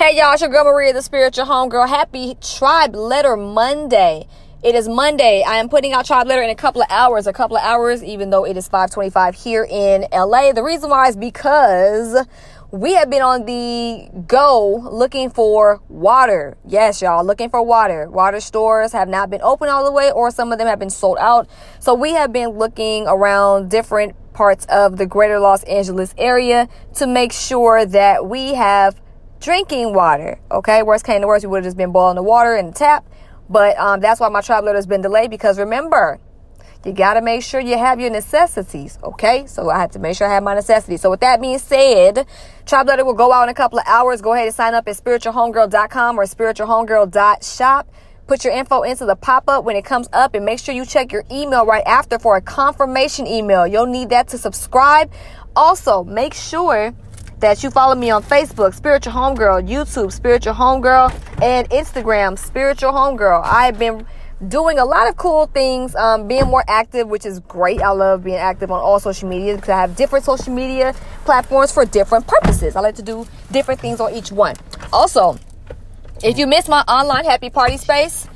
Hey y'all, it's your girl Maria, the spiritual homegirl. Happy Tribe Letter Monday. It is Monday. I am putting out Tribe Letter in a couple of hours. A couple of hours, even though it is 525 here in LA. The reason why is because we have been on the go looking for water. Yes, y'all, looking for water. Water stores have not been open all the way, or some of them have been sold out. So we have been looking around different parts of the greater Los Angeles area to make sure that we have drinking water. Okay, worst came to worst, we would have just been boiling the water in the tap. But um, that's why my Tribe Letter has been delayed because remember, you got to make sure you have your necessities. Okay, so I had to make sure I have my necessities. So with that being said, Tribe Letter will go out in a couple of hours. Go ahead and sign up at spiritualhomegirl.com or spiritualhomegirl.shop. Put your info into the pop up when it comes up and make sure you check your email right after for a confirmation email. You'll need that to subscribe. Also, make sure that you follow me on Facebook, Spiritual Homegirl, YouTube, Spiritual Homegirl, and Instagram, Spiritual Homegirl. I've been doing a lot of cool things, um, being more active, which is great. I love being active on all social media because I have different social media platforms for different purposes. I like to do different things on each one. Also, if you miss my online happy party space,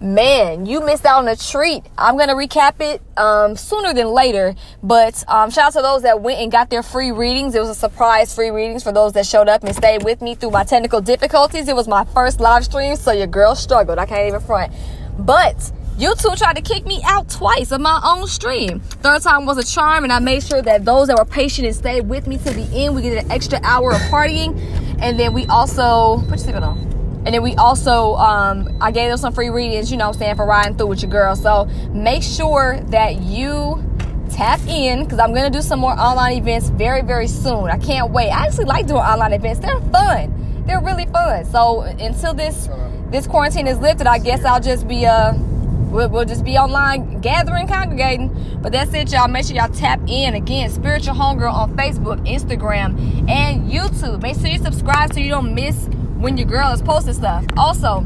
man, you missed out on a treat. I'm gonna recap it um, sooner than later. But um, shout out to those that went and got their free readings. It was a surprise free readings for those that showed up and stayed with me through my technical difficulties. It was my first live stream, so your girl struggled. I can't even front. But YouTube tried to kick me out twice of my own stream. Third time was a charm, and I made sure that those that were patient and stayed with me to the end, we get an extra hour of partying. And then we also put your seatbelt on. And then we also, um, I gave them some free readings, you know saying, for riding through with your girl. So make sure that you tap in because I'm going to do some more online events very, very soon. I can't wait. I actually like doing online events. They're fun. They're really fun. So until this this quarantine is lifted, I guess I'll just be uh we'll, we'll just be online gathering, congregating. But that's it, y'all. Make sure y'all tap in again. Spiritual Homegirl on Facebook, Instagram, and YouTube. Make sure you subscribe so you don't miss when your girl is posting stuff. Also,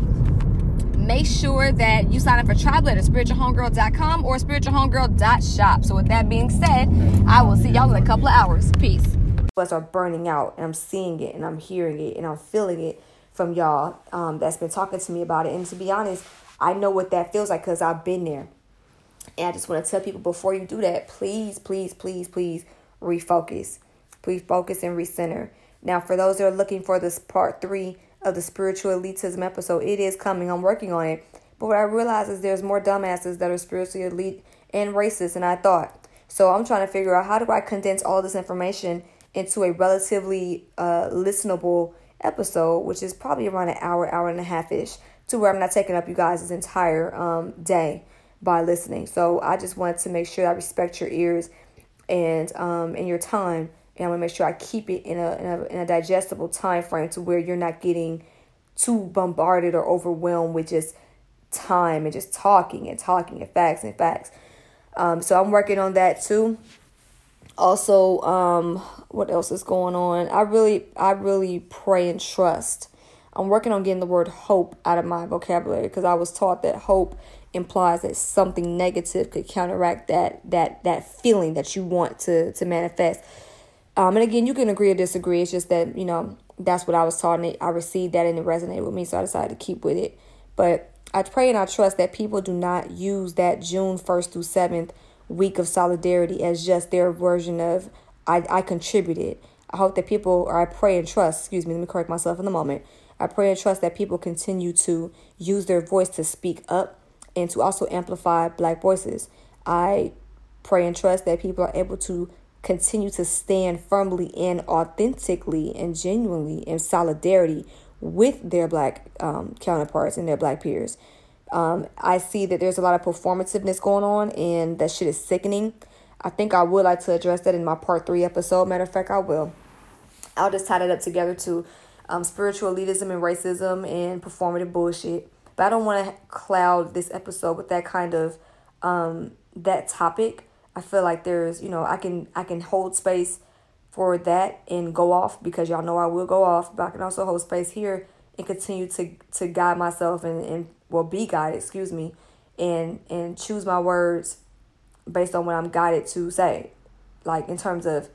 make sure that you sign up for Tribe Letter, spiritualhomegirl.com or spiritualhomegirl.shop. So with that being said, I will see y'all in a couple of hours. Peace. Us are burning out, and I'm seeing it, and I'm hearing it, and I'm feeling it from y'all um, that's been talking to me about it. And to be honest, I know what that feels like because I've been there. And I just want to tell people before you do that, please, please, please, please refocus. Please focus and recenter. Now, for those that are looking for this part three of the spiritual elitism episode, it is coming. I'm working on it. But what I realize is there's more dumbasses that are spiritually elite and racist than I thought. So I'm trying to figure out how do I condense all this information into a relatively uh, listenable episode, which is probably around an hour, hour and a half ish, to where I'm not taking up you guys' entire um, day by listening. So I just wanted to make sure I respect your ears and um, and your time and I'm gonna make sure I keep it in a, in a in a digestible time frame to where you're not getting too bombarded or overwhelmed with just time and just talking and talking and facts and facts. Um, so I'm working on that too. Also, um, what else is going on? I really, I really pray and trust. I'm working on getting the word hope out of my vocabulary because I was taught that hope implies that something negative could counteract that that that feeling that you want to to manifest. Um, and again, you can agree or disagree. It's just that, you know, that's what I was taught and I received that and it resonated with me. So I decided to keep with it. But I pray and I trust that people do not use that June 1st through 7th week of solidarity as just their version of I, I contributed. I hope that people, or I pray and trust, excuse me, let me correct myself in a moment. I pray and trust that people continue to use their voice to speak up and to also amplify black voices. I pray and trust that people are able to continue to stand firmly and authentically and genuinely in solidarity with their black um, counterparts and their black peers. Um, I see that there's a lot of performativeness going on, and that shit is sickening. I think I would like to address that in my part three episode. Matter of fact, I will. I'll just tie that up together to um, spiritual elitism and racism and performative bullshit. But I don't want to cloud this episode with that kind of um, that topic I feel like there's, you know, I can I can hold space for that and go off because y'all know I will go off, but I can also hold space here and continue to to guide myself and, and well be guided, excuse me, and and choose my words based on what I'm guided to say. Like in terms of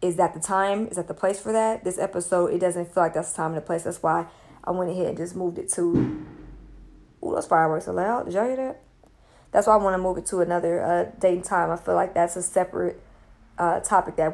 is that the time? Is that the place for that? This episode, it doesn't feel like that's the time and the place. That's why I went ahead and just moved it to. Ooh, those fireworks are loud. Did y'all hear that? That's why I want to move it to another uh, date and time. I feel like that's a separate uh, topic that